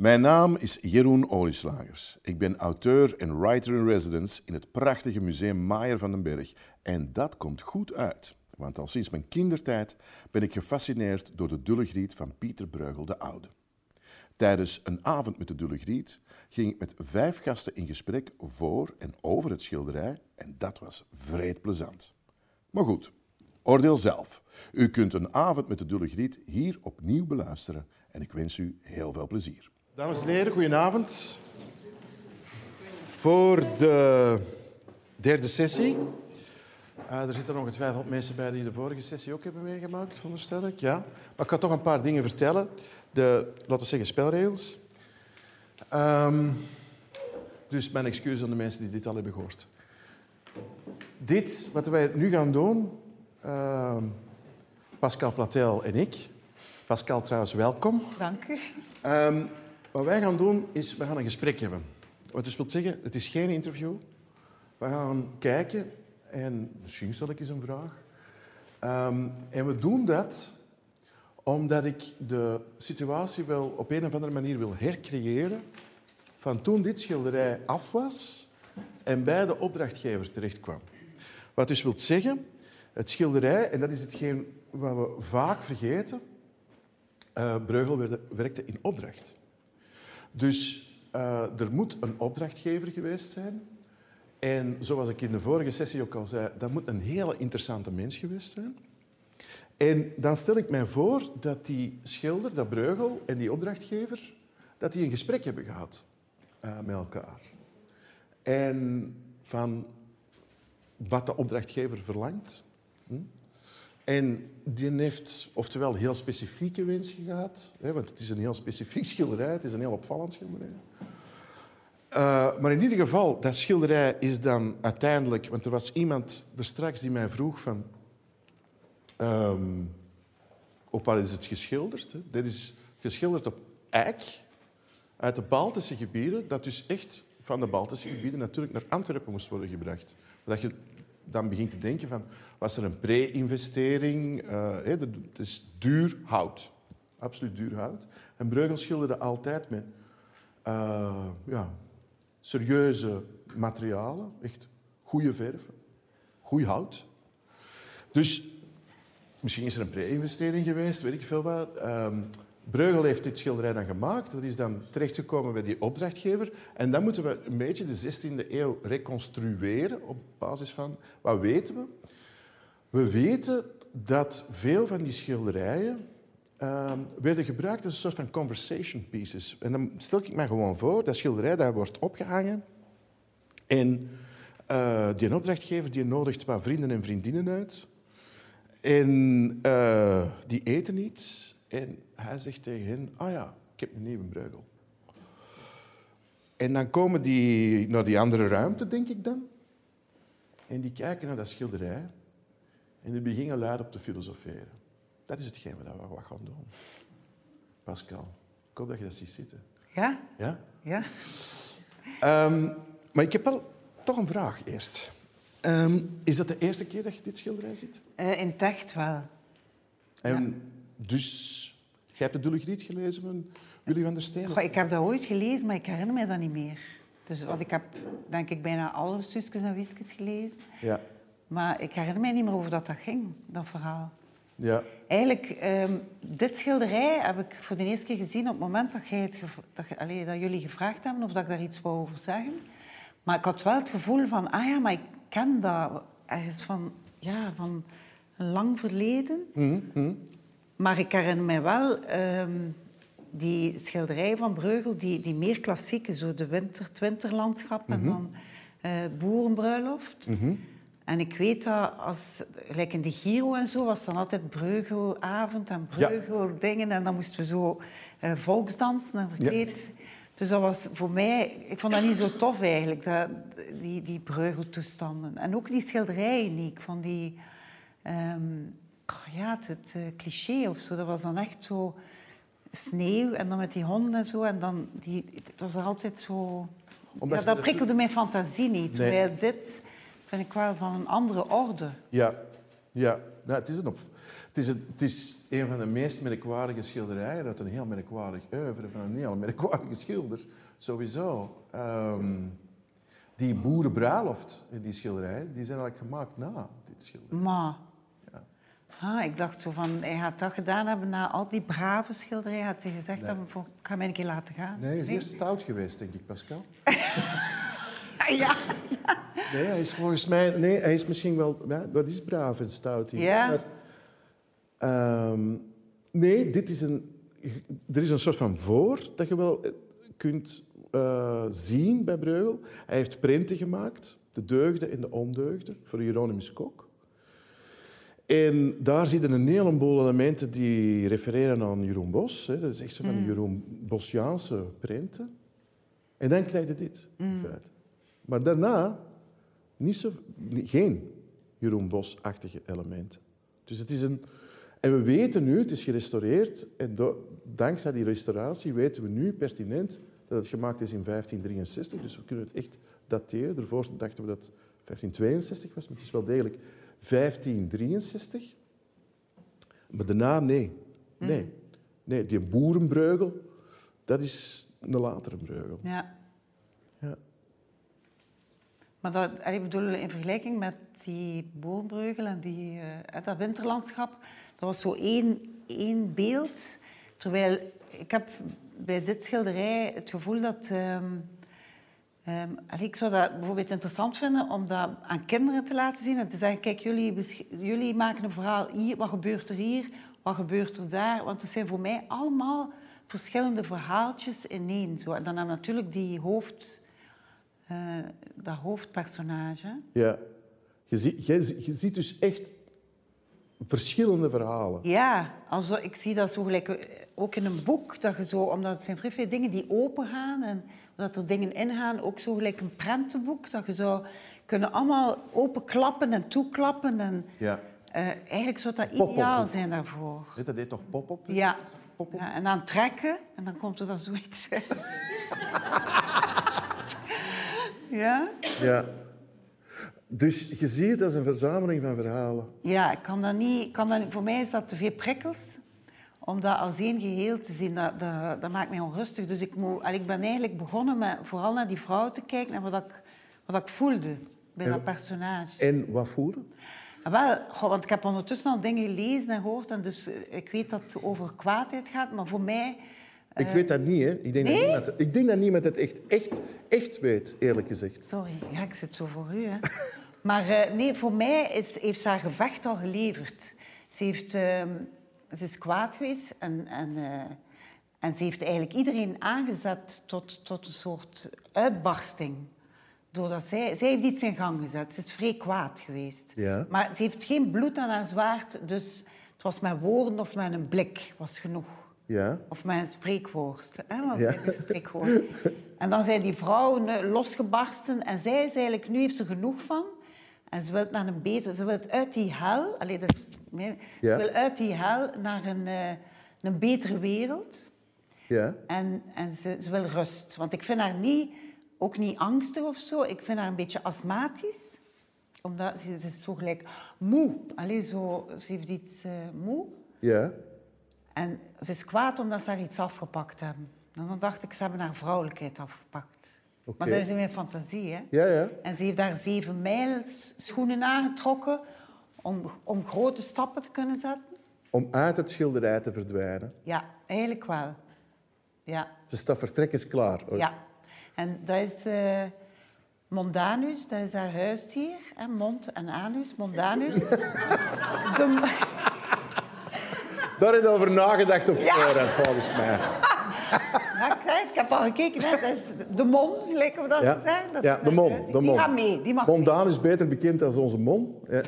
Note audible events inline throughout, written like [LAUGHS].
Mijn naam is Jeroen Olieslagers. Ik ben auteur en writer in residence in het prachtige museum Maier van den Berg. En dat komt goed uit, want al sinds mijn kindertijd ben ik gefascineerd door de Dullegriet van Pieter Bruegel de Oude. Tijdens een avond met de Dullegriet ging ik met vijf gasten in gesprek voor en over het schilderij en dat was vreed plezant. Maar goed, oordeel zelf. U kunt een avond met de Dullegriet hier opnieuw beluisteren en ik wens u heel veel plezier. Dames en heren, goedenavond. Voor de derde sessie. Uh, er zitten ongetwijfeld mensen bij die de vorige sessie ook hebben meegemaakt, veronderstel ik. Ja. Maar ik ga toch een paar dingen vertellen. De, laten we zeggen, spelregels. Um, dus mijn excuus aan de mensen die dit al hebben gehoord. Dit, wat wij nu gaan doen, uh, Pascal Platel en ik. Pascal trouwens, welkom. Dank u. Um, wat wij gaan doen, is we gaan een gesprek hebben. Wat dus wil zeggen, het is geen interview. We gaan kijken en misschien stel ik eens een vraag. Um, en we doen dat omdat ik de situatie wel op een of andere manier wil hercreëren van toen dit schilderij af was en bij de opdrachtgever terechtkwam. Wat dus wil zeggen, het schilderij, en dat is hetgeen wat we vaak vergeten, uh, Breugel werkte in opdracht. Dus uh, er moet een opdrachtgever geweest zijn. En zoals ik in de vorige sessie ook al zei, dat moet een hele interessante mens geweest zijn. En dan stel ik mij voor dat die schilder, dat Breugel en die opdrachtgever, dat die een gesprek hebben gehad uh, met elkaar. En van wat de opdrachtgever verlangt. Hm? En die heeft oftewel heel specifieke wensen gehad, hè, want het is een heel specifiek [LAUGHS] schilderij, het is een heel opvallend schilderij. Uh, maar in ieder geval, dat schilderij is dan uiteindelijk... Want er was iemand er straks die mij vroeg van... Um, op wat is het geschilderd? Dit is geschilderd op eik uit de Baltische gebieden, dat dus echt van de Baltische gebieden natuurlijk naar Antwerpen moest worden gebracht. Dat je dan begint te denken van, was er een pre-investering? Uh, het is duur hout. Absoluut duur hout. En Breugel schilderde altijd met uh, ja, serieuze materialen. Echt goede verven. Goed hout. Dus misschien is er een pre-investering geweest, weet ik veel wat. Um, Breugel heeft dit schilderij dan gemaakt. Dat is dan terechtgekomen bij die opdrachtgever. En dan moeten we een beetje de 16e eeuw reconstrueren op basis van wat weten we. We weten dat veel van die schilderijen uh, werden gebruikt als een soort van conversation pieces. En dan stel ik me gewoon voor, dat schilderij dat wordt opgehangen en uh, die opdrachtgever die nodigt wat vrienden en vriendinnen uit. En uh, die eten iets en hij zegt tegen hen, ah ja, ik heb een nieuwe breugel. En dan komen die naar die andere ruimte, denk ik dan. En die kijken naar dat schilderij. En die beginnen luid op te filosoferen. Dat is hetgeen wat we gaan doen. Pascal, ik hoop dat je dat ziet zitten. Ja? Ja? Ja. Um, maar ik heb wel toch een vraag eerst. Um, is dat de eerste keer dat je dit schilderij ziet? Uh, in het echt wel. En ja. Dus Jij hebt de Doelegriet gelezen van Willy van der Steen? Goh, ik heb dat ooit gelezen, maar ik herinner me dat niet meer. Dus, want ik heb, denk ik, bijna alle Suskes en Wiskes gelezen. Ja. Maar ik herinner me niet meer over dat dat ging, dat verhaal. Ja. Eigenlijk, um, dit schilderij heb ik voor de eerste keer gezien op het moment dat, jij het dat, dat jullie gevraagd hebben of dat ik daar iets wou over zeggen. Maar ik had wel het gevoel van, ah ja, maar ik ken dat ergens van, ja, van een lang verleden. Mm -hmm. Maar ik herinner me wel um, die schilderij van Breugel, die, die meer klassieke, zo de winter, het winterlandschap mm -hmm. en dan uh, boerenbruiloft. Mm -hmm. En ik weet dat, als, gelijk in de Giro en zo, was dan altijd Breugelavond en Breugel-dingen. Ja. En dan moesten we zo uh, volksdansen en verkleed. Ja. Dus dat was voor mij... Ik vond dat niet zo tof eigenlijk, dat, die, die Breugeltoestanden. En ook die schilderijen niet. Ik vond die... Um, ja, het, het uh, cliché of zo. Dat was dan echt zo sneeuw en dan met die honden en zo. En dan, die, het was altijd zo... ja, dat prikkelde mijn fantasie niet. Nee. Terwijl dit vind ik wel van een andere orde. Ja, ja. Nou, het is een op... Het is, het, het is een van de meest merkwaardige schilderijen uit een heel merkwaardig oeuvre van een heel merkwaardige schilder. Sowieso. Ehm, die boerenbruiloft in die schilderij, die zijn eigenlijk gemaakt na dit schilderij. Maar... Ah, ik dacht zo van, hij gaat dat gedaan hebben na al die brave schilderijen. Had hij gezegd, dat ik ga mij een keer laten gaan. Nee, hij is eerst stout geweest, denk ik, Pascal. [LAUGHS] Ja, Nee, hij is volgens mij... Nee, hij is misschien wel... Ja, dat is braaf en stout hier. Ja. Maar, ehm, nee, dit is een... Er is een soort van voor dat je wel eh, kunt eh, zien bij Breugel. Hij heeft prenten gemaakt. De deugden en de ondeugden. Voor Hieronymus Kok. En daar zitten een heleboel elementen die refereren aan Jeroen Bos. Hè. Dat is echt zo van die Jeroen Bosjaanse prenten. En dan krijg je dit. feite. Maar daarna niet zo, geen Jeroen Bos-achtige elementen. Dus het is een... En we weten nu, het is gerestaureerd, en do- dankzij die restauratie weten we nu pertinent dat het gemaakt is in 1563. Dus we kunnen het echt dateren. Daarvoor dachten we dat het 1562 was, maar het is wel degelijk 1563. Maar daarna, nee. Nee. Nee, die boerenbreugel, dat is een latere breugel. ja. Ja. Maar dat, ik bedoel, in vergelijking met die Boerbreugel en die, eh, dat winterlandschap, dat was zo één, één beeld. Terwijl ik heb bij dit schilderij het gevoel dat... ehm, allee, ik zou dat bijvoorbeeld interessant vinden om dat aan kinderen te laten zien. En te zeggen, kijk, jullie, jullie maken een verhaal hier. Wat gebeurt er hier? Wat gebeurt er daar? Want het zijn voor mij allemaal verschillende verhaaltjes in één. Zo. En dan hebben we natuurlijk die hoofd eh, dat hoofdpersonage. Ja. Je, ziet, je ziet dus echt verschillende verhalen. Ja, also, ik zie dat zo gelijk eh, ook in een boek, dat je zo, omdat het zijn vrij veel dingen die open gaan en dat er dingen in gaan, ook zo gelijk een prentenboek, dat je zou kunnen allemaal openklappen en toeklappen. En, Ja. eh, eigenlijk zou dat ideaal zijn daarvoor. Heet Dat heet toch pop-up? Ja. Pop-up? ja. En dan trekken en dan komt er dan zoiets uit. [LAUGHS] ja? Ja. Dus je ziet, dat is een verzameling van verhalen. Ja, ik kan dat niet, kan dat, niet- voor mij is dat te veel prikkels. Om dat als één geheel te zien, dat, dat, dat maakt mij onrustig. Dus ik, moet, ik ben eigenlijk begonnen met vooral naar die vrouw te kijken en wat ik, wat ik voelde bij En- dat personage. En wat voelde? Ah, wel, goh, want ik heb ondertussen al dingen gelezen en gehoord. En dus eh, ik weet dat het over kwaadheid gaat, maar voor mij... Ik weet dat niet, hè. Ik denk, dat nee? niemand, ik denk dat niemand het echt, echt, echt weet, eerlijk gezegd. Sorry, ja, ik zit zo voor u. Hè. [LAUGHS] Maar eh, nee, voor mij is, heeft ze haar gevecht al geleverd. Ze, heeft, ehm, ze is kwaad geweest en, en, eh, en ze heeft eigenlijk iedereen aangezet tot, tot een soort uitbarsting. Doordat zij, zij heeft iets in gang gezet. Ze is vrij kwaad geweest. Ja. Maar ze heeft geen bloed aan haar zwaard, dus het was met woorden of met een blik was genoeg. Ja. Of met een spreekwoord. Hè? Want Ja. een spreekwoord. En dan zijn die vrouwen eh, losgebarsten. En zij is eigenlijk, nu heeft ze genoeg van. En ze wil naar een beter... Ze wil uit die hel... Dat, Ja. Ze wil uit die hel naar een, eh, een betere wereld. Ja. En, en ze, ze wil rust. Want ik vind haar niet, ook niet angstig of zo. Ik vind haar een beetje astmatisch. Omdat ze, ze is zo gelijk moe. Allee, zo, ze heeft iets eh, moe. Ja. En ze is kwaad omdat ze haar iets afgepakt hebben. En dan dacht ik, ze hebben haar vrouwelijkheid afgepakt. Maar dat is in mijn fantasie, hè. Ja, ja. En ze heeft daar zeven mijl schoenen aangetrokken om, om grote stappen te kunnen zetten. Om uit het schilderij te verdwijnen. Ja, eigenlijk wel. Ja, Ze staat vertrek is klaar. ja. En dat is eh, Mondanus, dat is haar huisdier. Hè? Mond en anus, Mondanus. [LAUGHS] De, Daar heb je over nagedacht op voorhand, volgens mij. Ja, kijk, ik heb al gekeken. Hè. Dat is de mon, gelijk of dat Ja, ze zeggen. Dat ja de huisdier. De Die gaat mee. Die mag, Mondaan is beter bekend als onze mon. Ja.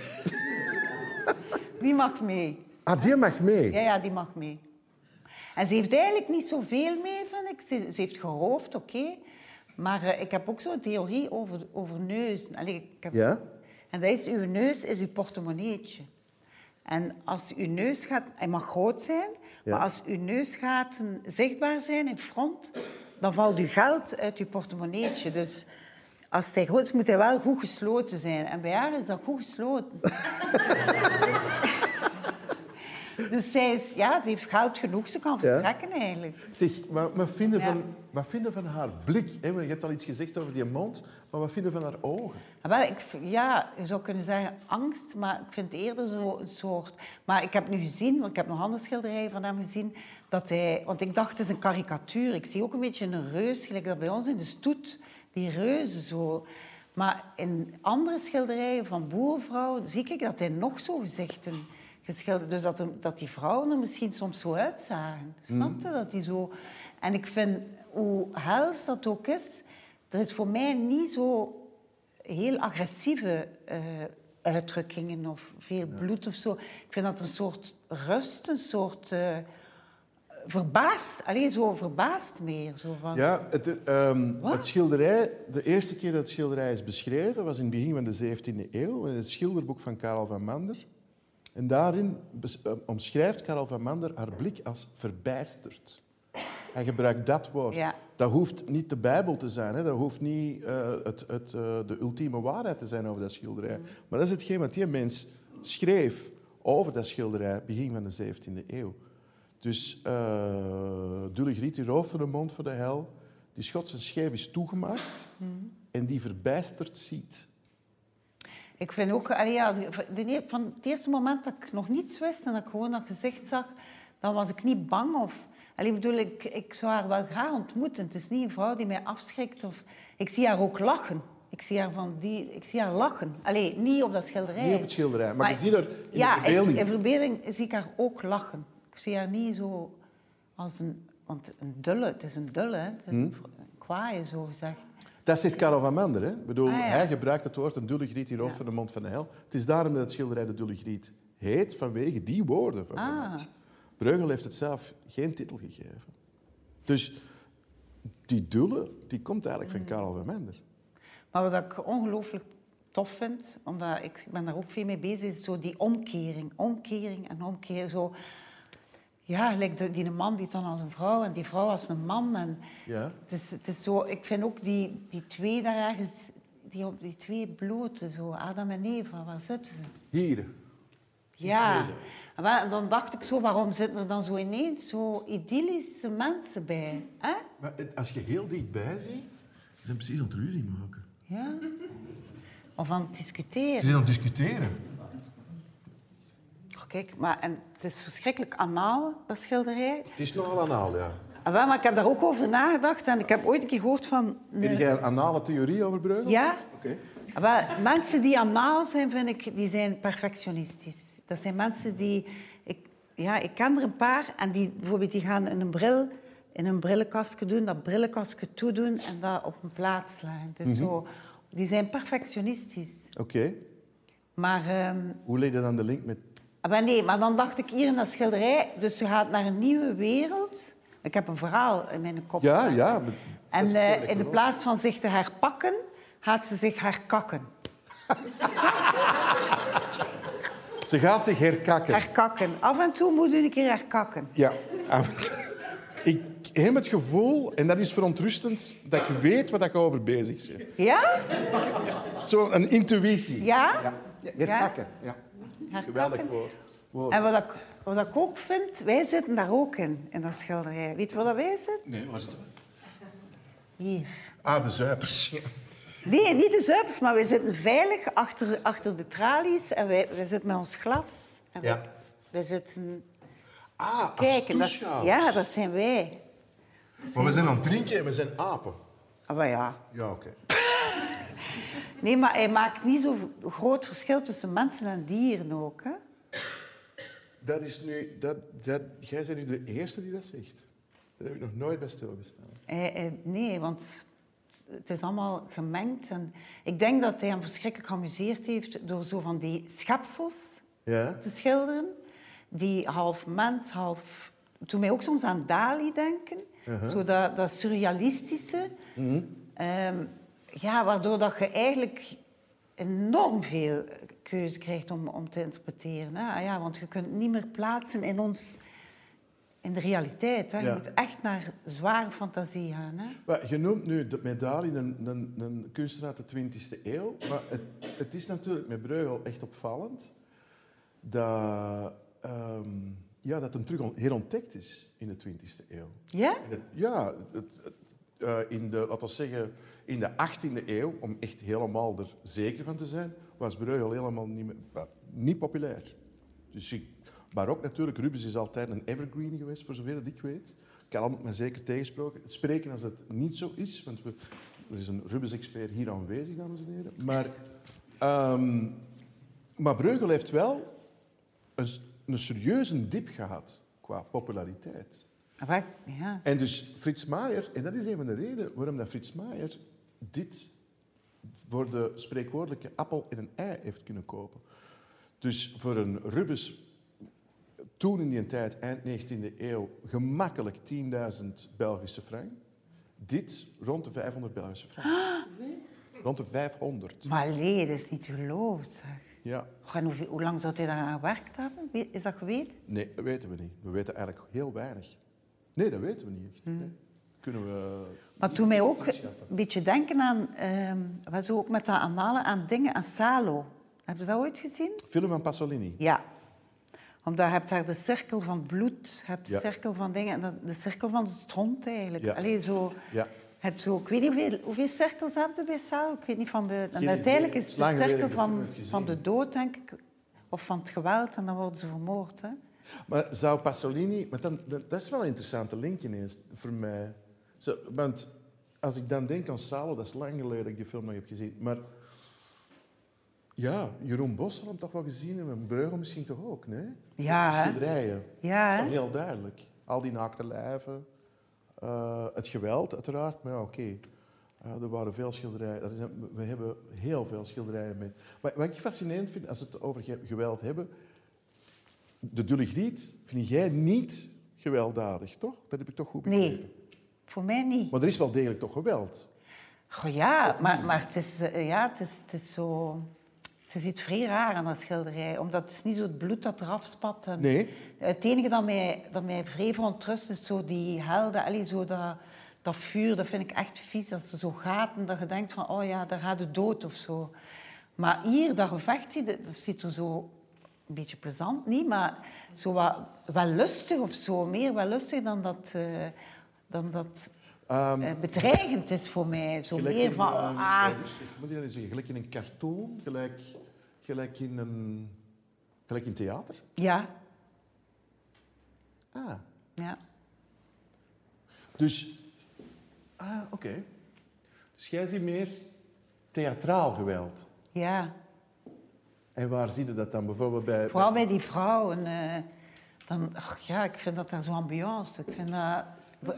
die mag mee. Ah, die mag mee. Ja, ja, die mag mee. En ze heeft eigenlijk niet zoveel mee, vind ik. Ze, ze heeft geroofd, oké. Maar eh, ik heb ook zo'n theorie over, over neuzen. Allee, ik heb... Ja? En dat is, uw neus is uw portemonneetje. En als uw neus gaat... Hij mag groot zijn, Ja. maar als uw neusgaten zichtbaar zijn in front, dan valt uw geld uit uw portemonneetje. Dus als hij groot is, moet hij wel goed gesloten zijn. En bij haar is dat goed gesloten. [LAUGHS] Dus zij is, ja, ze heeft geld genoeg, ze kan vertrekken eigenlijk. Zeg, wat, wat, vinden Ja. van, wat vinden van haar blik? Hè? Je hebt al iets gezegd over die mond, maar wat vinden van haar ogen? Ah, Wel, ik, ja, je zou kunnen zeggen angst, maar ik vind eerder zo een soort... Maar ik heb nu gezien, want ik heb nog andere schilderijen van hem gezien, dat hij... Want ik dacht, het is een karikatuur. Ik zie ook een beetje een reus, gelijk dat bij ons in de stoet, die reuzen zo. Maar in andere schilderijen van boervrouw zie ik dat hij nog zo gezichten geschilderd... Dus dat, er- dat die vrouwen er misschien soms zo uitzagen. Snap je? Dat die zo... En ik vind, hoe hels dat ook is, er is voor mij niet zo heel agressieve eh, uitdrukkingen of veel bloed of zo. Ik vind dat een soort rust, een soort eh, verbaasd, alleen zo verbaasd meer. Zo van, Ja, het, ehm, het schilderij, de eerste keer dat het schilderij is beschreven, was in het begin van de 17e eeuw, in het schilderboek van Karel van Mander. En daarin eh, omschrijft Karel van Mander haar blik als verbijsterd. Hij gebruikt dat woord. Ja. Dat hoeft niet de Bijbel te zijn, hè. dat hoeft niet eh, het, het, eh, de ultieme waarheid te zijn over dat schilderij. Maar dat is hetgeen wat die mens schreef over dat schilderij, begin van de 17e eeuw. Dus uh, Dulle Griet, die roof voor de mond voor de hel, die schot zijn scheef is toegemaakt en die verbijsterd ziet. Ik vind ook, allee, ja, van het eerste moment dat ik nog niets wist en dat ik gewoon dat gezicht zag, dan was ik niet bang. Of, allee, ik bedoel, ik, ik zou haar wel graag ontmoeten. Het is niet een vrouw die mij afschrikt. Of, ik zie haar ook lachen. Ik zie haar, van die, ik zie haar lachen. Allee, niet op dat schilderij. Niet op het schilderij, maar je ziet haar in de verbeelding. In, in verbeelding zie ik haar ook lachen. Ik zie haar niet zo als een... Want een dulle, het is een dulle, hè. Het is Hm? een kwaaie, zo gezegd. Dat zegt Karel van Mander. Hè? Ik bedoel, Ah, ja. Hij gebruikt het woord een Dulle Griet, Ja. voor de mond van de hel. Het is daarom dat het schilderij de Dulle Griet heet, vanwege die woorden van Ah. Breugel heeft het zelf geen titel gegeven. Dus die Dulle, die komt eigenlijk van Karel van Mander. Maar wat ik ongelooflijk tof vind, omdat ik, ik ben daar ook veel mee bezig, is zo die omkering. Omkering en omkering. Zo, ja, gelijk de- die man die dan als een vrouw en die vrouw als een man. En Ja? het, is, het is zo, ik vind ook die, die twee daar ergens, die, die twee blote, zo, Adam en Eva, waar zitten ze? Hier. Ja. En wel- dan dacht ik zo, waarom zitten er dan zo ineens zo idyllische mensen bij? Hè? Maar als je heel dichtbij ziet, ze zijn precies aan het ruzie maken. Ja? Of aan het Ze discussiëren. zijn aan het discussiëren. Kijk, maar en het is verschrikkelijk anaal, dat schilderij. Het is nogal anaal, ja. Wel, maar ik heb daar ook over nagedacht en ik heb ooit een keer gehoord van... een- Heb jij een anale theorie over? Ja? Oké. En wel, mensen die anaal zijn, vind ik, die zijn perfectionistisch. Dat zijn mensen die... Ik, ja, ik ken er een paar en die, bijvoorbeeld, die gaan in een bril in een brillenkastje doen, dat brillenkastje toedoen en dat op een plaats slaan. Dus zo, die zijn perfectionistisch. Oké. Maar... ehm, Hoe leg je dan de link met... Ah, Maar nee, maar dan dacht ik hier in dat schilderij, dus ze gaat naar een nieuwe wereld. Ik heb een verhaal in mijn kop. Ja, ja. En eh, in de plaats van zich te herpakken, gaat ze zich herkakken. [LAUGHS] Ze gaat zich herkakken. Herkakken. Af en toe moet u een keer herkakken. Ja. af en toe. Ik heb het gevoel, en dat is verontrustend, dat je weet waar dat je over bezig bent. Ja? Zo een intuïtie. Ja? Ja. Herkakken. Ja. Geweldig woord. woord. En wat ik, wat ik ook vind, wij zitten daar ook in, in dat schilderij. Weet je waar dat wij zitten? Nee, waar is het? Hier. Ah, de zuipers. Ja. Nee, niet de zuipers, maar wij zitten veilig achter, achter de tralies en wij, wij zitten met ons glas. En Ja. wij zitten Ah, als kijken. Dat, ja, dat zijn wij. Maar we zijn aan het drinken en we zijn apen. Ah, maar ja. Ja, oké. Nee, maar hij maakt niet zo'n groot verschil tussen mensen en dieren ook. Hè? Dat is nu... Dat, dat, jij bent nu de eerste die dat zegt. Daar heb ik nog nooit bij stilgestaan. Hij- hij- nee, want het is allemaal gemengd. En ik denk dat hij hem verschrikkelijk geamuseerd heeft door zo van die schepsels Ja? te schilderen. Die half mens, half... Doet mij ook soms aan Dali denken. Zo dat, dat surrealistische. Ehm, ja, waardoor dat je eigenlijk enorm veel keuze krijgt om, om te interpreteren. Hè? Ah Ja, want je kunt niet meer plaatsen in ons... In de realiteit. Hè? Je Ja. moet echt naar zware fantasie gaan. Hè? Maar je noemt nu de- met Dali een, een, een kunstenaar uit de 20e eeuw. Maar het, het is natuurlijk met Breugel echt opvallend dat ehm, ja, dat hem terug on- herontdekt is in de 20e eeuw. Ja? Het- ja, het, eh, in de, laten zeggen, in de 18e eeuw, om echt helemaal er zeker van te zijn, was Breugel helemaal niet, niet populair. Dus ik, barok natuurlijk, Rubens is altijd een evergreen geweest, voor zover dat ik weet. Kan moet mij zeker tegensproken. Spreken als het niet zo is, want we, er is een Rubens-expert hier aanwezig, dames en heren. Maar, ehm, maar Breugel heeft wel een, een serieuze dip gehad qua populariteit. Wat? Ja. En dus Frits Maier, en dat is een van de redenen waarom dat Frits Maier dit voor de spreekwoordelijke appel in een ei heeft kunnen kopen. Dus voor een Rubens, toen in die tijd, eind 19e eeuw, gemakkelijk 10.000 Belgische frank. Dit rond de 500 Belgische frank. [GASPS] Rond de 500. Maar nee, dat is niet geloofd. Zeg. Ja. En hoe, hoe lang zou hij daar aan gewerkt hebben? Is dat geweten? Nee, dat weten we niet. We weten eigenlijk heel weinig. Nee, dat weten we niet echt. Nee. Kunnen we... Maar toen mij ook een beetje denken aan, ehm wat zo ook met dat analen aan dingen, aan Salo. Heb je dat ooit gezien? Film van Pasolini. Ja. Omdat je hebt daar de cirkel van bloed, je hebt de Ja. cirkel van dingen, en de cirkel van de stront eigenlijk. Ja. Allee, zo, Ja. het zo, ik weet niet hoeveel, hoeveel cirkels heb je bij Salo. Ik weet niet van de, en uiteindelijk is de cirkel van, van de dood, denk ik, of van het geweld, en dan worden ze vermoord. Hè? Maar zou Pasolini... Maar dan, dat, dat is wel een interessante link ineens voor mij. Zo, want als ik dan denk aan Salo, dat is lang geleden dat ik die film nog heb gezien. Maar ja, Jeroen Bos zal hem toch wel gezien hebben. En Breugel misschien toch ook, nee? Ja, De schilderijen. Ja, Dat hè? is heel duidelijk. Al die naakte lijven. eh, het geweld, uiteraard. Maar ja, oké. Eh, er waren veel schilderijen. Er zijn, we hebben heel veel schilderijen mee. Wat, wat ik fascinerend vind, als we het over ge- geweld hebben... De Dulle Griet vind jij niet gewelddadig, toch? Dat heb ik toch goed begrepen. Nee, voor mij niet. Maar er is wel degelijk toch geweld. Goh, ja, maar, maar het, is, eh, ja, het, is, het is zo... Het is iets vrij raar aan dat schilderij. Omdat het is niet zo het bloed dat eraf spat. En Nee. Het enige dat mij, dat mij vrij verontrust is zo die helden. Allee, zo dat, dat vuur, dat vind ik echt vies. Dat ze zo gaten, dat je denkt van... Oh ja, daar gaat de dood of zo. Maar hier, dat gevecht, dat ziet er zo... Een beetje plezant, niet? Maar zo wat, wel lustig of zo. Meer wel lustig dan dat... eh, dan dat Ehm, eh, bedreigend is voor mij. Zo meer in, van, ehm, ah, rustig, moet je dat eens zeggen? Gelijk in een cartoon, gelijk, gelijk, in een, gelijk in theater. ja, Ah, ja. dus... Ah, oké. Dus jij ziet meer theatraal geweld. Ja, En waar zie je dat dan bijvoorbeeld bij... vooral bij die vrouwen. eh, dan, ach ja, ik vind dat daar zo ambiance. Ik vind dat,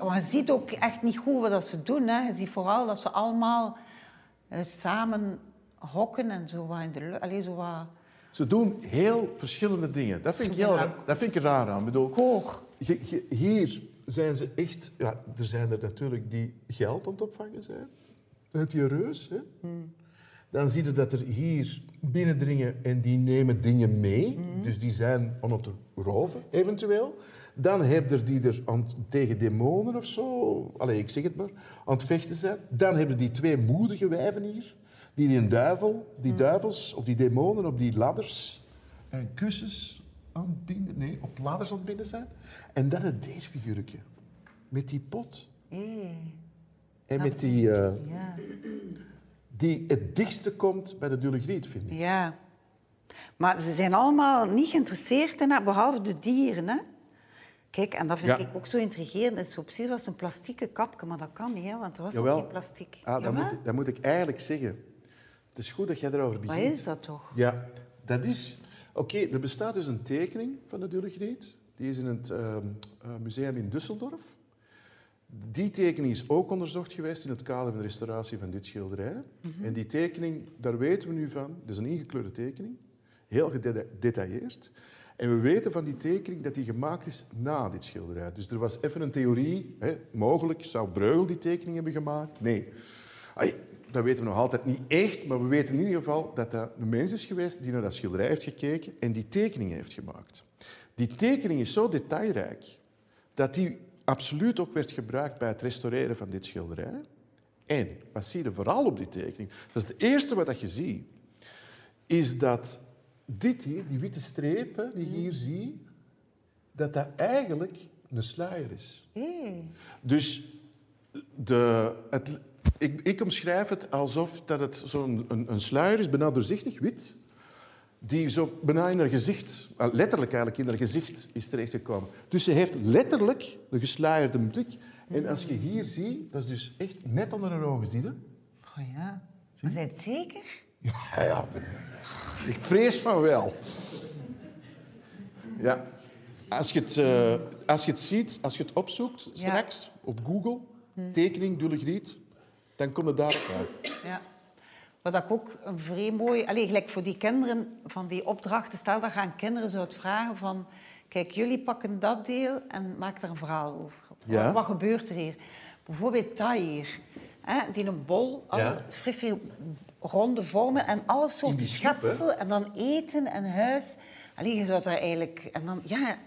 maar je ziet ook echt niet goed wat dat ze doen. Hè. Je ziet vooral dat ze allemaal eh, samen hokken en zo wat in de lucht. Allee, zo wat Ze doen heel verschillende dingen. Dat vind ik, heel, ra- dat vind ik raar aan. Ik bedoel, je- je- hier zijn ze echt... Ja, er zijn er natuurlijk die geld aan het opvangen zijn. Uit die reus. Hè. Dan zie je dat er hier binnendringen en die nemen dingen mee. Dus die zijn aan het roven, eventueel. Dan heb je die er aan, tegen demonen of zo, allee, ik zeg het maar, aan het vechten zijn. Dan hebben die twee moedige wijven hier, die die een duivel, die duivels of die demonen op die ladders en kussens aan het binden, nee, op ladders aan het binden zijn. En dan het deze figuurtje, met die pot Hey. en met die, eh, Ja. Die het dichtste komt bij de Dulle Griet, vind ik. ja. Maar ze zijn allemaal niet geïnteresseerd in dat, behalve de dieren. Hè? Kijk, en dat vind Ja. ik ook zo intrigerend. Het is zo precies als een plastieke kapje, maar dat kan niet, hè, want er was Jawel. ook geen plastic. Ah, Jawel? moet, dan moet ik eigenlijk zeggen. Het is goed dat jij erover Wat begint. is dat toch? Ja, dat is... Oké, er bestaat dus een tekening van de Dulle Griet. Die is in het ehm, eh, museum in Düsseldorf. Die tekening is ook onderzocht geweest in het kader van de restauratie van dit schilderij. En die tekening, daar weten we nu van, dat is een ingekleurde tekening, heel gedetailleerd. En we weten van die tekening dat die gemaakt is na dit schilderij. Dus er was even een theorie, hè, mogelijk zou Breugel die tekening hebben gemaakt. Nee. Ai, dat weten we nog altijd niet echt, maar we weten in ieder geval dat dat een mens is geweest die naar dat schilderij heeft gekeken en die tekening heeft gemaakt. Die tekening is zo detailrijk dat die absoluut ook werd gebruikt bij het restaureren van dit schilderij. En wat zie je vooral op die tekening? Dat is het eerste wat je ziet, is dat dit hier, die witte strepen die je hier ziet, dat dat eigenlijk een sluier is. Hé. Dus de, het, ik, ik omschrijf het alsof dat het zo'n een, een sluier is, bijna doorzichtig, wit, die zo bijna in haar gezicht, eh, letterlijk eigenlijk in haar gezicht is terechtgekomen. Dus ze heeft letterlijk een gesluierde blik. En als je hier ziet, dat is dus echt net onder haar ogen, zie je? Goh ja. Maar zijn het zeker? Ja, ja. Ik vrees van wel. Ja. Als je het, eh, als je het ziet, als je het opzoekt straks op Google, tekening Dulle Griet, dan komt het daarop uit. Ja. Wat ik ook een vrij mooi... Allee, gelijk voor die kinderen van die opdrachten... Stel dat gaan kinderen zo het vragen van... Kijk, jullie pakken dat deel en maak er een verhaal over. Ja. Wat, wat gebeurt er hier? Bijvoorbeeld dat hier. Hè, die een bol, Ja. vrij veel ronde vormen en alle soorten hè? schepsel. En dan eten en huis. Allee, je zou daar eigenlijk... En dan, ja,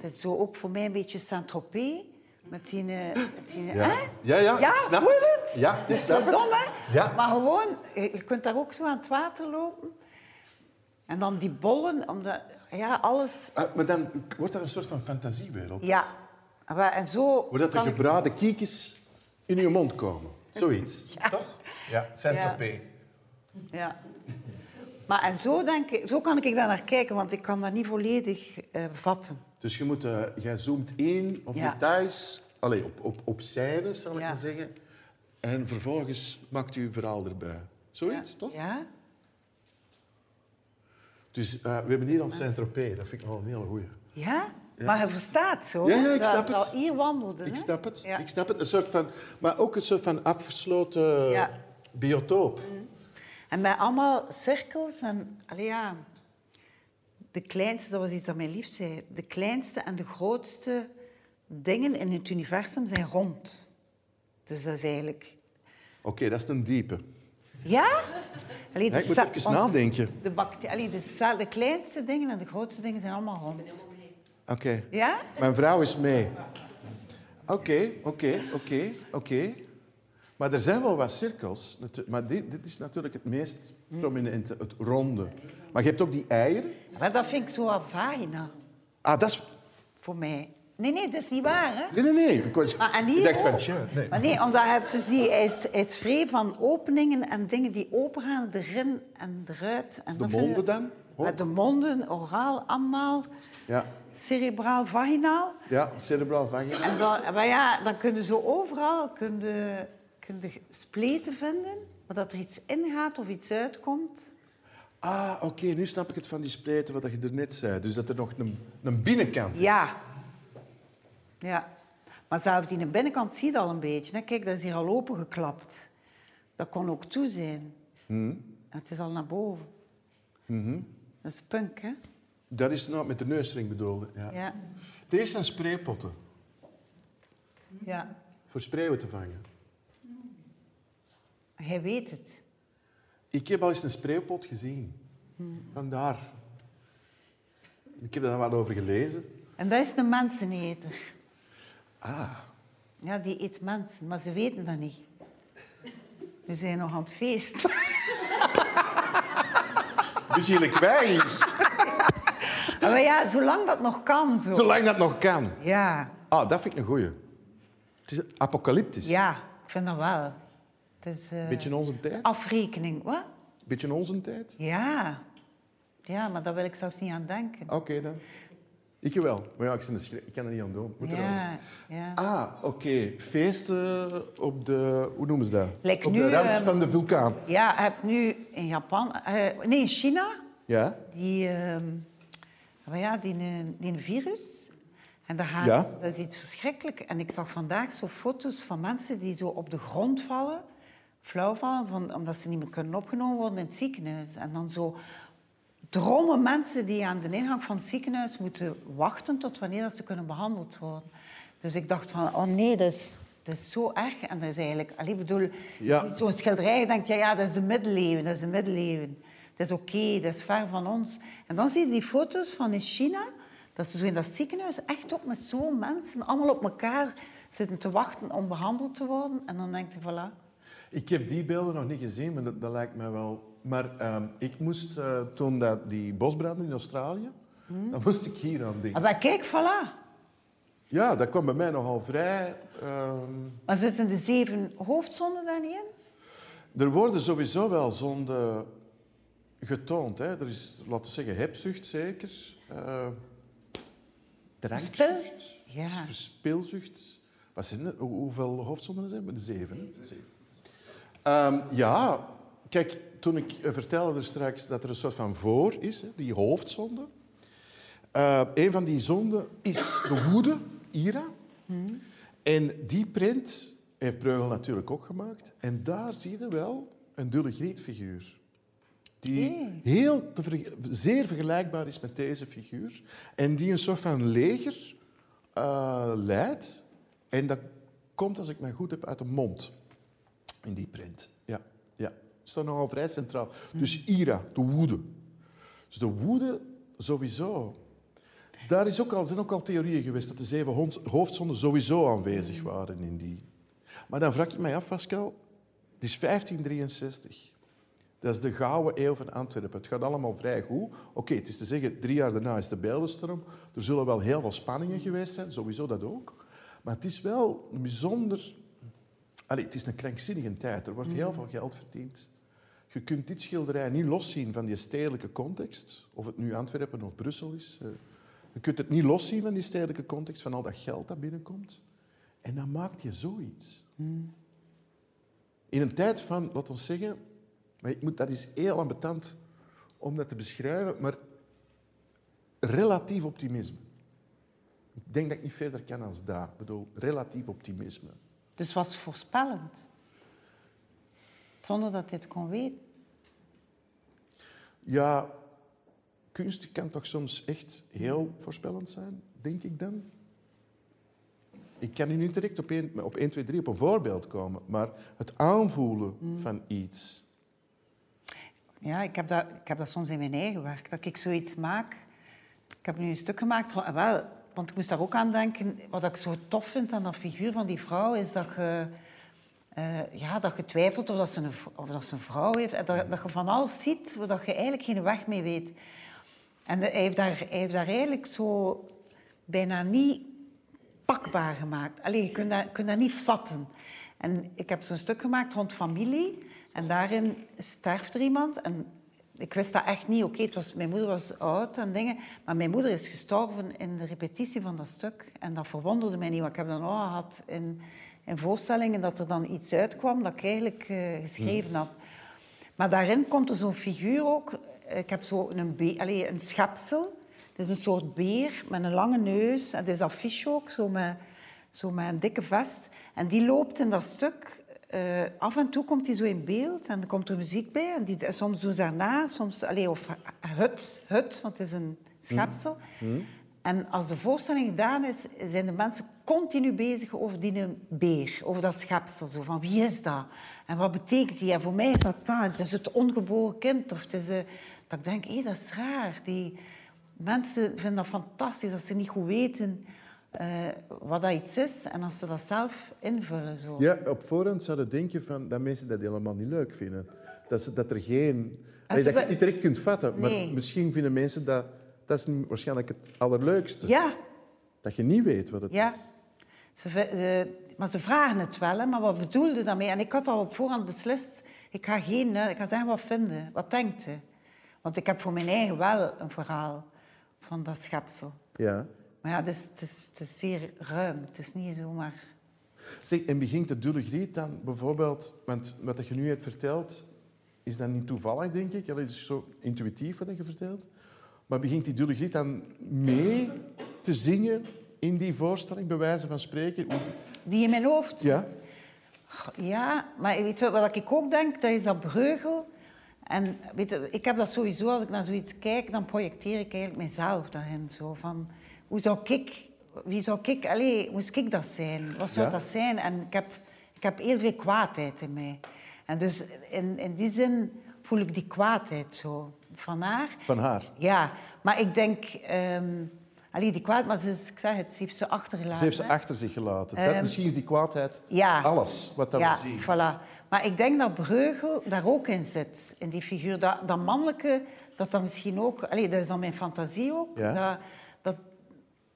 dat is zo ook voor mij een beetje Saint-Tropez. Met die... eh, Met die Ja. hè? Ja, ja, ja snap voel het. het? Ja, dat ik is zo dom, hè? Ja. Maar gewoon, je kunt daar ook zo aan het water lopen. En dan die bollen, omdat... Ja, alles... Ah, maar dan wordt dat een soort van fantasiewereld. Ja. Maar- En zo... Waar dat de kan ik- gebraden kiekjes in je mond komen. Zoiets. [LAUGHS] Toch? Ja, Saint-Tropez. Ja. Maar en zo, denk ik, zo kan ik daar naar kijken, want ik kan dat niet volledig eh, vatten. Dus je, moet, eh, jij zoomt in op Ja. details, allez, op, op, op scènes, zal ik Ja. maar zeggen. En vervolgens maakt u verhaal erbij. Zoiets, ja. toch? Ja. Dus eh, we hebben hier al Saint-Tropez. Dat vind ik al een hele goeie. Ja? Maar je verstaat zo. Ja, ik snap het. al hier wandelde. Ik snap het. Ik snap het. Een soort van, maar ook een soort van afgesloten Ja. biotoop. En met allemaal cirkels en... Allee, ja, de kleinste, dat was iets dat mijn lief zei. De kleinste en de grootste dingen in het universum zijn rond. Dus dat is eigenlijk... Oké, dat is een diepe. Ja? Allee, Ja, ik moet even nadenken. De, allee, de, de kleinste dingen en de grootste dingen zijn allemaal rond. Oké. Ja? Mijn vrouw is mee. Oké, oké, oké, oké. Maar er zijn wel wat cirkels. Maar dit, dit is natuurlijk het meest prominente, het ronde. Maar je hebt ook die eieren. Maar dat vind ik zo vagina, Ah, dat is... voor mij. Nee, nee, dat is niet waar, hè? Nee, nee, nee. Ik, was- Maar, en ik hier dacht van, nee. Maar nee, omdat je hebt dus die, hij, is, hij is vrij van openingen en dingen die opengaan, erin en eruit. En De monden dan? Met de monden, oraal, anaal, Ja, cerebraal, vaginaal. ja, cerebraal vagina. En dan, maar ja, dan kun je zo overal kun je, kun je spleten vinden, waar dat er iets ingaat of iets uitkomt. Ah, oké, nu snap ik het van die spleten wat je er net zei. Dus dat er nog een, een binnenkant is. Ja. Ja. Maar zelfs die binnenkant zie je al een beetje. Hè. Kijk, dat is hier al opengeklapt. Dat kon ook toe zijn. En het is al naar boven. Dat is punk, hè? Dat is nou met de neusring bedoelde. Ja. Ja. Deze zijn spraypotten. ja. Voor spreeuwen te vangen. Hij weet het. Ik heb al eens een spreeuwpot gezien. Vandaar. Ik heb daar wat over gelezen. En dat is een menseneter. Ah, Ja, die eet mensen, maar ze weten dat niet. Ze zijn nog aan het feest. [LAUGHS] beetje gelijk wij maar ja, zolang dat nog kan. Zo. Zolang dat nog kan. Ja. Ah, dat vind ik een goeie. Het is apocalyptisch. ja, ik vind dat wel. Het is eh, Beetje in onze tijd. afrekening. Wat? Beetje in onze tijd. Ja. Ja, maar daar wil ik zelfs niet aan denken. Oké dan. Ik wel. Maar ja, ik, een schrik- ik kan er niet aan doen. Moet er Ja. Ah, oké. Feesten op de... Hoe noemen ze dat? Like op nu, de rand ehm, van de vulkaan. Ja, je hebt nu in Japan... eh, nee, in China, Ja? die... ehm, maar ja, die, eh, die een virus. En dat, gaat, Ja. dat is iets verschrikkelijks. En ik zag vandaag zo foto's van mensen die zo op de grond vallen, flauw van, omdat ze niet meer kunnen opgenomen worden in het ziekenhuis. En dan zo drommen mensen die aan de ingang van het ziekenhuis moeten wachten tot wanneer dat ze kunnen behandeld worden. Dus ik dacht van, oh nee, dat is, dat is zo erg. En dat is eigenlijk, ik bedoel, Ja. zo'n schilderij, je denkt, ja, ja, dat is de middeleeuwen, dat is de middeleeuwen. Dat is oké, dat is ver van ons. En dan zie je die foto's van in China, dat ze zo in dat ziekenhuis echt ook met zo'n mensen allemaal op elkaar zitten te wachten om behandeld te worden. En dan denk je, voilà. Ik heb die beelden nog niet gezien, maar dat, dat lijkt mij wel... Maar ehm, ik moest, eh, toen dat die bosbranden in Australië... dan moest ik hier aan denken. Ah, Maar kijk, voilà. Ja, dat kwam bij mij nogal vrij. ehm, Maar zitten de zeven hoofdzonden daar niet in? er worden sowieso wel zonden getoond. Hè. Er is, laten we zeggen, hebzucht zeker. eh drankzucht. Ja. Verspilzucht. Wat zijn er? Hoe- Hoeveel hoofdzonden zijn er? De zeven. Hè? Zeven. Ehm, ja, kijk, toen ik eh, vertelde er straks dat er een soort van voor is, die hoofdzonde. Eh, een van die zonden is de woede, ira. En die print heeft Breugel natuurlijk ook gemaakt. En daar zie je wel een dulle grietfiguur. Die heel te zeer vergelijkbaar is met deze figuur. En die een soort van leger eh, leidt. En dat komt, als ik me goed heb, uit de mond. In die print. Ja, ja. staat nogal vrij centraal. Dus ira, de woede. Dus de woede sowieso. Daar is ook al, zijn ook al theorieën geweest dat de zeven hoofdzonden sowieso aanwezig waren in die. Maar dan vraag ik mij af, Pascal, het is 1563. Dat is de gouden eeuw van Antwerpen. Het gaat allemaal vrij goed. Oké, het is te zeggen, drie jaar daarna is de Beeldenstorm. Er zullen wel heel veel spanningen geweest zijn, sowieso dat ook. Maar het is wel een bijzonder... Allee, het is een krankzinnige tijd. Er wordt heel veel geld verdiend. Je kunt dit schilderij niet loszien van die stedelijke context. Of het nu Antwerpen of Brussel is. Eh, Je kunt het niet loszien van die stedelijke context, van al dat geld dat binnenkomt. En dan maakt je zoiets. In een tijd van, laten we zeggen, maar ik moet, dat is heel ambetant om dat te beschrijven, maar relatief optimisme. Ik denk dat ik niet verder kan als dat. Ik bedoel, relatief optimisme. Dus was voorspellend. Zonder dat hij het kon weten. Ja, kunst kan toch soms echt heel voorspellend zijn, denk ik dan. Ik kan nu niet direct op 1, op 1 2, 3 op een voorbeeld komen, maar het aanvoelen van iets. Ja, ik heb, dat, ik heb dat soms in mijn eigen werk. Dat ik zoiets maak. Ik heb nu een stuk gemaakt. Wel, want ik moest daar ook aan denken. Wat ik zo tof vind aan dat figuur van die vrouw is dat je, eh, ja, dat je twijfelt of dat ze een, of dat ze een vrouw heeft. En dat, dat je van alles ziet waar je eigenlijk geen weg mee weet. En hij heeft daar, hij heeft daar eigenlijk zo bijna niet pakbaar gemaakt. Allee, je kunt dat, kunt dat niet vatten. En ik heb zo'n stuk gemaakt rond familie. En daarin sterft er iemand. En ik wist dat echt niet. Oké, was mijn moeder was oud en dingen. Maar mijn moeder is gestorven in de repetitie van dat stuk. En dat verwonderde mij niet. Want ik heb dan al gehad in, in voorstellingen dat er dan iets uitkwam dat ik eigenlijk eh, geschreven had. Maar daarin komt er zo'n figuur ook. Ik heb zo een, be- allee, een schepsel. Het is een soort beer met een lange neus. En het is affiche ook, zo met, zo met een dikke vest. En die loopt in dat stuk. Eh, af en toe komt hij zo in beeld en er komt er muziek bij. En die, soms doen ze daarna, soms... Allee, of hut, hut, want het is een schepsel. En als de voorstelling gedaan is, zijn de mensen continu bezig over die beer, over dat schepsel. Zo van, wie is dat? En wat betekent die? En voor mij is dat dat. Het is het ongeboren kind. Of het is, eh, dat ik denk, hé, dat is raar. Die mensen vinden dat fantastisch, dat ze niet goed weten eh, wat dat iets is. En als ze dat zelf invullen. Zo. Ja, op voorhand zouden denken van, dat mensen dat helemaal niet leuk vinden. Dat, ze, dat er geen... Allee, dat je het niet direct kunt vatten, Nee. maar misschien vinden mensen dat... Dat is waarschijnlijk het allerleukste. Ja, Dat je niet weet wat het ja. is. Ze, maar ze vragen het wel, hè, maar wat bedoelde je daarmee? En ik had al op voorhand beslist, ik ga, geen, ik ga zeggen wat vinden. Wat denkt u? Want ik heb voor mijn eigen wel een verhaal van dat schepsel. Ja. Maar ja, het is, het is, het is zeer ruim. Het is niet zomaar... Zeg, en begint de dulle griet dan bijvoorbeeld... Want wat je nu hebt verteld, is dan niet toevallig, denk ik. Allee, Het is zo intuïtief wat je vertelt. Maar begint die dulle griet dan mee te zingen in die voorstelling, bij wijze van spreken? Die in mijn hoofd Ja? Ja, maar weet je wat ik ook denk? Dat is dat breugel. En weet je, ik heb dat sowieso, als ik naar zoiets kijk, dan projecteer ik eigenlijk mezelf daarin. Zo van, hoe zou ik, wie zou ik, allez, moest ik dat zijn? Wat zou Ja. dat zijn? En ik heb, ik heb heel veel kwaadheid in mij. En dus in, in die zin voel ik die kwaadheid zo van haar. Van haar. Ja, maar ik denk... ehm allee, die kwaad, maar ze, ik zeg het, ze heeft ze achtergelaten. Ze heeft ze achter zich gelaten. Dat, Ehm, misschien is die kwaadheid Ja. alles wat dat ja, we zien. voilà. Maar ik denk dat Breugel daar ook in zit, in die figuur. Dat, dat mannelijke, dat dat misschien ook... Allee, dat is dan mijn fantasie ook. Ja. Dat,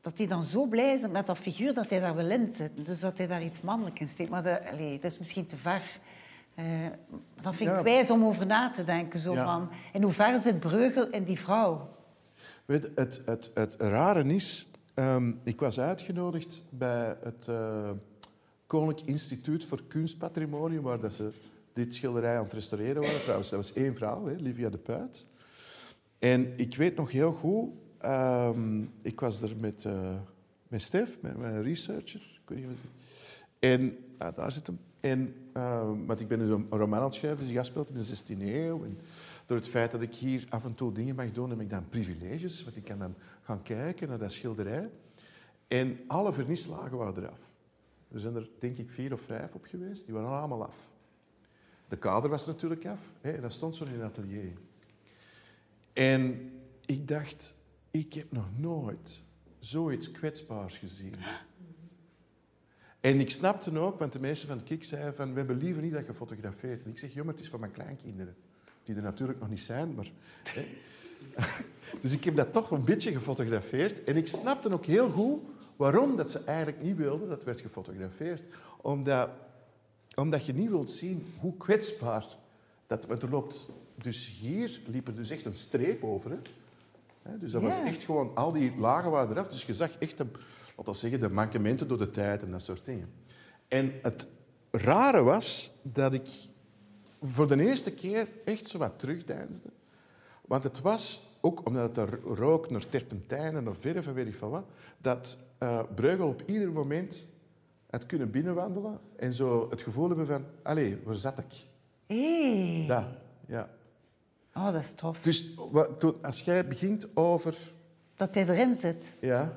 dat, hij dan zo blij is met dat figuur dat hij daar wil in zit. Dus dat hij daar iets mannelijk in steekt. Maar dat, allee, dat is misschien te ver. Eh, dat vind Ja. ik wijs om over na te denken. Zo Ja. van, in hoeverre zit Breugel in die vrouw? Weet, het, het, het rare is, ehm, ik was uitgenodigd bij het eh, Koninklijk Instituut voor Kunstpatrimonium, waar dat ze dit schilderij aan het restaureren waren. Trouwens, dat was één vrouw, hè, Livia de Puit. En ik weet nog heel goed, ehm, ik was er met, met Stef, met mijn researcher. Ik weet niet wat en ah, daar zit hem. En, want ik ben dus een roman aan het schrijven, die afspeelt in de 16e eeuw. En door het feit dat ik hier af en toe dingen mag doen, heb ik dan privileges. Want ik kan dan gaan kijken naar dat schilderij. En alle vernislagen waren eraf. Er zijn er denk ik vier of vijf op geweest. Die waren allemaal af. De kader was natuurlijk af. Hè, en dat stond zo in het atelier. En ik dacht, ik heb nog nooit zoiets kwetsbaars gezien. [GASPS] En ik snapte ook, want de meesten van Kik zeiden van, we hebben liever niet dat je fotografeert. En ik zeg, jongen, het is voor mijn kleinkinderen. Die er natuurlijk nog niet zijn, maar... Hè. [LAUGHS] Dus ik heb dat toch een beetje gefotografeerd. En ik snapte ook heel goed waarom dat ze eigenlijk niet wilden dat werd gefotografeerd. Omdat, omdat je niet wilt zien hoe kwetsbaar dat... Want er loopt... Dus hier liep er dus echt een streep over, hè. Dus dat was echt gewoon, al die lagen waren eraf. Dus je zag echt, de, zeggen, de mankementen door de tijd en dat soort dingen. En het rare was dat ik voor de eerste keer echt zo wat terugdeinsde. Want het was, ook omdat het er rook naar terpentijn en naar verf en weet ik van wat, dat eh Breugel op ieder moment had kunnen binnenwandelen en zo het gevoel hebben van, allee, waar zat ik? Hé, Dat, ja. Oh, dat is tof. Dus wat, als jij begint over Dat hij erin zit. Ja.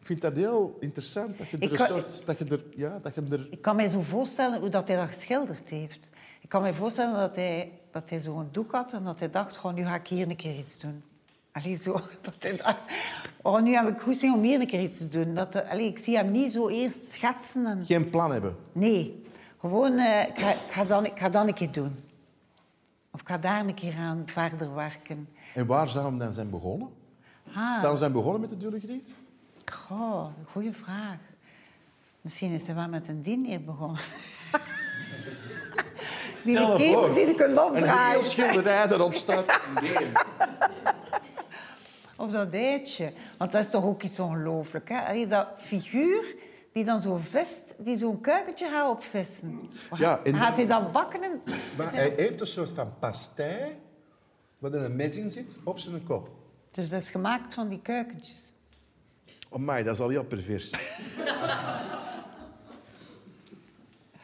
Ik vind dat heel interessant dat je er kan- soort... Dat je er, ja, dat je er... Ik kan mij zo voorstellen hoe dat hij dat geschilderd heeft. Ik kan me voorstellen dat hij, dat hij zo'n doek had en dat hij dacht, oh, nu ga ik hier een keer iets doen. Allee, zo. [LAUGHS] Dat hij dacht, oh, nu heb ik goesting om hier een keer iets te doen. Dat, allee, ik zie hem niet zo eerst schetsen. En... Geen plan hebben. Nee, gewoon, eh, ik, ga, ik, ga dan, ik ga dan een keer doen. Of ik ga daar een keer aan verder werken. En waar zou hem dan zijn begonnen? Ah, Zou hij zijn begonnen met de Dullegriet? goh, goede vraag. Misschien is hij wel met een diner begonnen. [LAUGHS] die Stel de voor, die je kunt Een opdraaien. heel schilderij dat ontstaat. [LAUGHS] Of dat eitje. Want dat is toch ook iets ongelooflijk. Hè? Dat figuur die dan zo vist, die zo'n kuikentje gaat opvissen. Ja, en- Gaat hij dat bakken? En... Maar hij heeft een soort van pastei, waar er een mes in zit, op zijn kop. Dus dat is gemaakt van die kuikentjes. Oh my, dat is al heel pervers. [LAUGHS]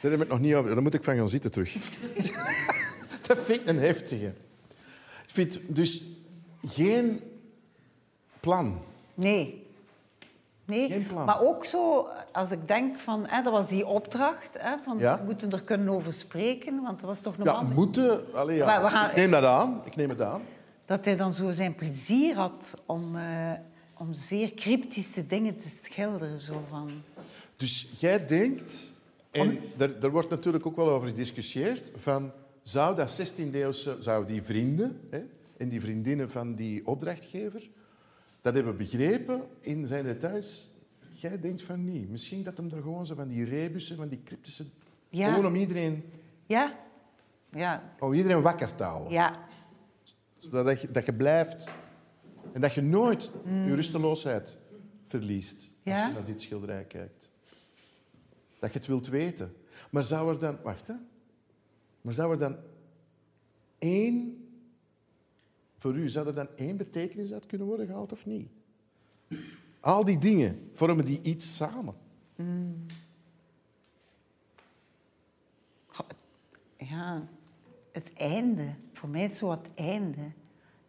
Daar heb ik nog niet over. Daar moet ik van gaan zitten terug. [LAUGHS] dat vind ik een heftige. Ik vind dus geen plan. Nee. Nee, maar ook zo, als ik denk van, hè, dat was die opdracht, hè, van Ja. we moeten er kunnen over spreken, want er was toch een Ja, moeten. Allee, ja. Maar we gaan- Ik neem dat aan. Ik neem het aan. dat hij dan zo zijn plezier had om, eh, om zeer cryptische dingen te schilderen. Zo van. Dus jij denkt, en er, er wordt natuurlijk ook wel over gediscussieerd, van zou dat 16e-eeuwse, zou die vrienden hè, en die vriendinnen van die opdrachtgever dat hebben begrepen in zijn details? Jij denkt van niet. Misschien dat hem er gewoon zo van die rebussen, van die cryptische... Ja. Gewoon om iedereen, Ja, ja, om iedereen wakker te houden. ja. Zodat je, dat je blijft en dat je nooit je rusteloosheid verliest als Mm. Je naar dit schilderij kijkt. Dat je het wilt weten. Maar zou er dan... Wacht, hè. Maar zou er dan één... Voor u, zou er dan één betekenis uit kunnen worden gehaald of niet? Al die dingen, vormen die iets samen? Ja, het einde. Voor mij is zo het einde.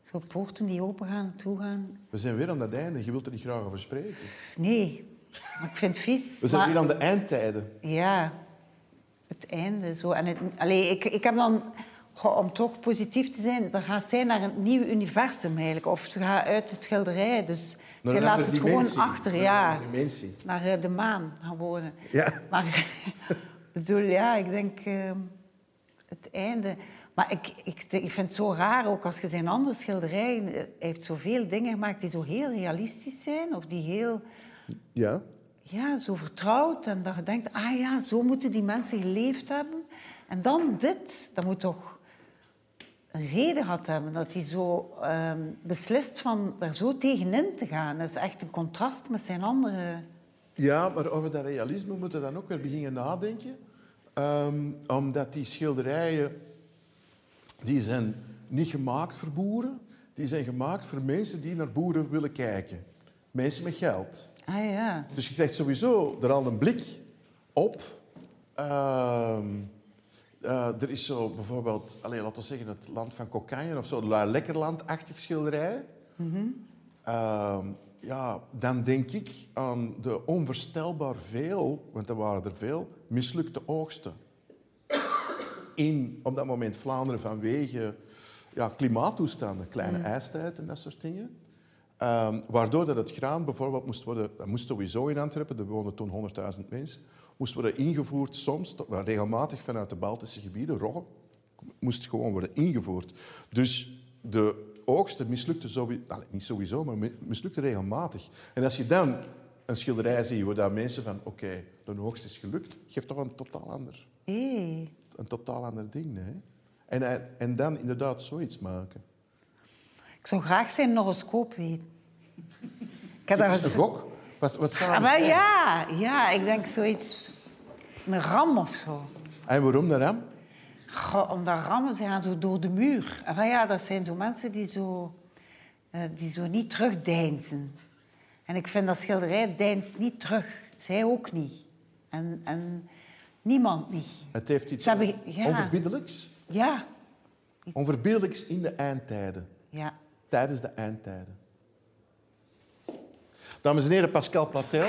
Zo poorten die opengaan en toegaan. We zijn weer aan dat einde. Je wilt er niet graag over spreken. Nee, maar ik vind het vies. We zijn maar- weer aan de eindtijden. Ja, het einde. Zo. En het, allee, ik, ik heb dan, goh, om toch positief te zijn, dan gaat zij naar een nieuw universum eigenlijk. Of ze gaat uit het schilderij. Dus laat het gewoon achter, Naar ja. dimensie. Naar eh, de maan gaan wonen. Ja. Maar, [LAUGHS] bedoel, ja, ik denk ehm, het einde. Maar ik, ik, ik vind het zo raar, ook als je zijn andere schilderijen... eh, Hij heeft zoveel dingen gemaakt die zo heel realistisch zijn. Of die heel, Ja? ja, zo vertrouwd. En dat je denkt, ah ja, zo moeten die mensen geleefd hebben. En dan dit, dat moet toch reden gehad hebben. Dat hij zo ehm, beslist van daar zo tegenin te gaan. Dat is echt een contrast met zijn andere... Ja, maar over dat realisme moeten we dan ook weer beginnen nadenken. Ehm, omdat die schilderijen, die zijn niet gemaakt voor boeren. Die zijn gemaakt voor mensen die naar boeren willen kijken. Mensen met geld. Ah ja. Dus je krijgt sowieso er al een blik op. Ehm, eh, er is zo bijvoorbeeld, allez, laten we zeggen, het land van cocaïne of zo, La Lekkerland-achtig schilderij. Ehm, ja, dan denk ik aan de onvoorstelbaar veel, want er waren er veel, mislukte oogsten. In, op dat moment, Vlaanderen vanwege ja, klimaattoestanden, kleine ijstijd en dat soort dingen. Ehm, waardoor dat het graan bijvoorbeeld moest worden, dat moest sowieso in Antwerpen, er woonden toen 100.000 mensen, moest worden ingevoerd soms, regelmatig vanuit de Baltische gebieden, Rogge, moest gewoon worden ingevoerd. Dus de oogsten mislukten sowieso, niet sowieso, maar mi- mislukten regelmatig. En als je dan een schilderij ziet waar dat mensen van, oké, de oogst is gelukt, geeft toch een totaal ander, een totaal ander ding. Hè? En, hij- en dan inderdaad zoiets maken. Ik zou graag zijn horoscoop weten. Ik heb Een eens... gok? Wat, wat zou Ah, wel, zijn? ja, ja, ik denk zoiets... Een ram of zo. En waarom dan? Ram? Goh, omdat rammen, ze gaan zo door de muur. En wel, ja, dat zijn zo mensen die zo, eh, die zo niet terugdeinzen. En ik vind dat schilderij deinst niet terug. Zij ook niet. En, en niemand niet. Het heeft iets hebben- ja. onverbiddelijks. Ja. Iets- Onverbiddelijks in de eindtijden. Ja. Tijdens de eindtijden. Dames en heren, Pascal Platel.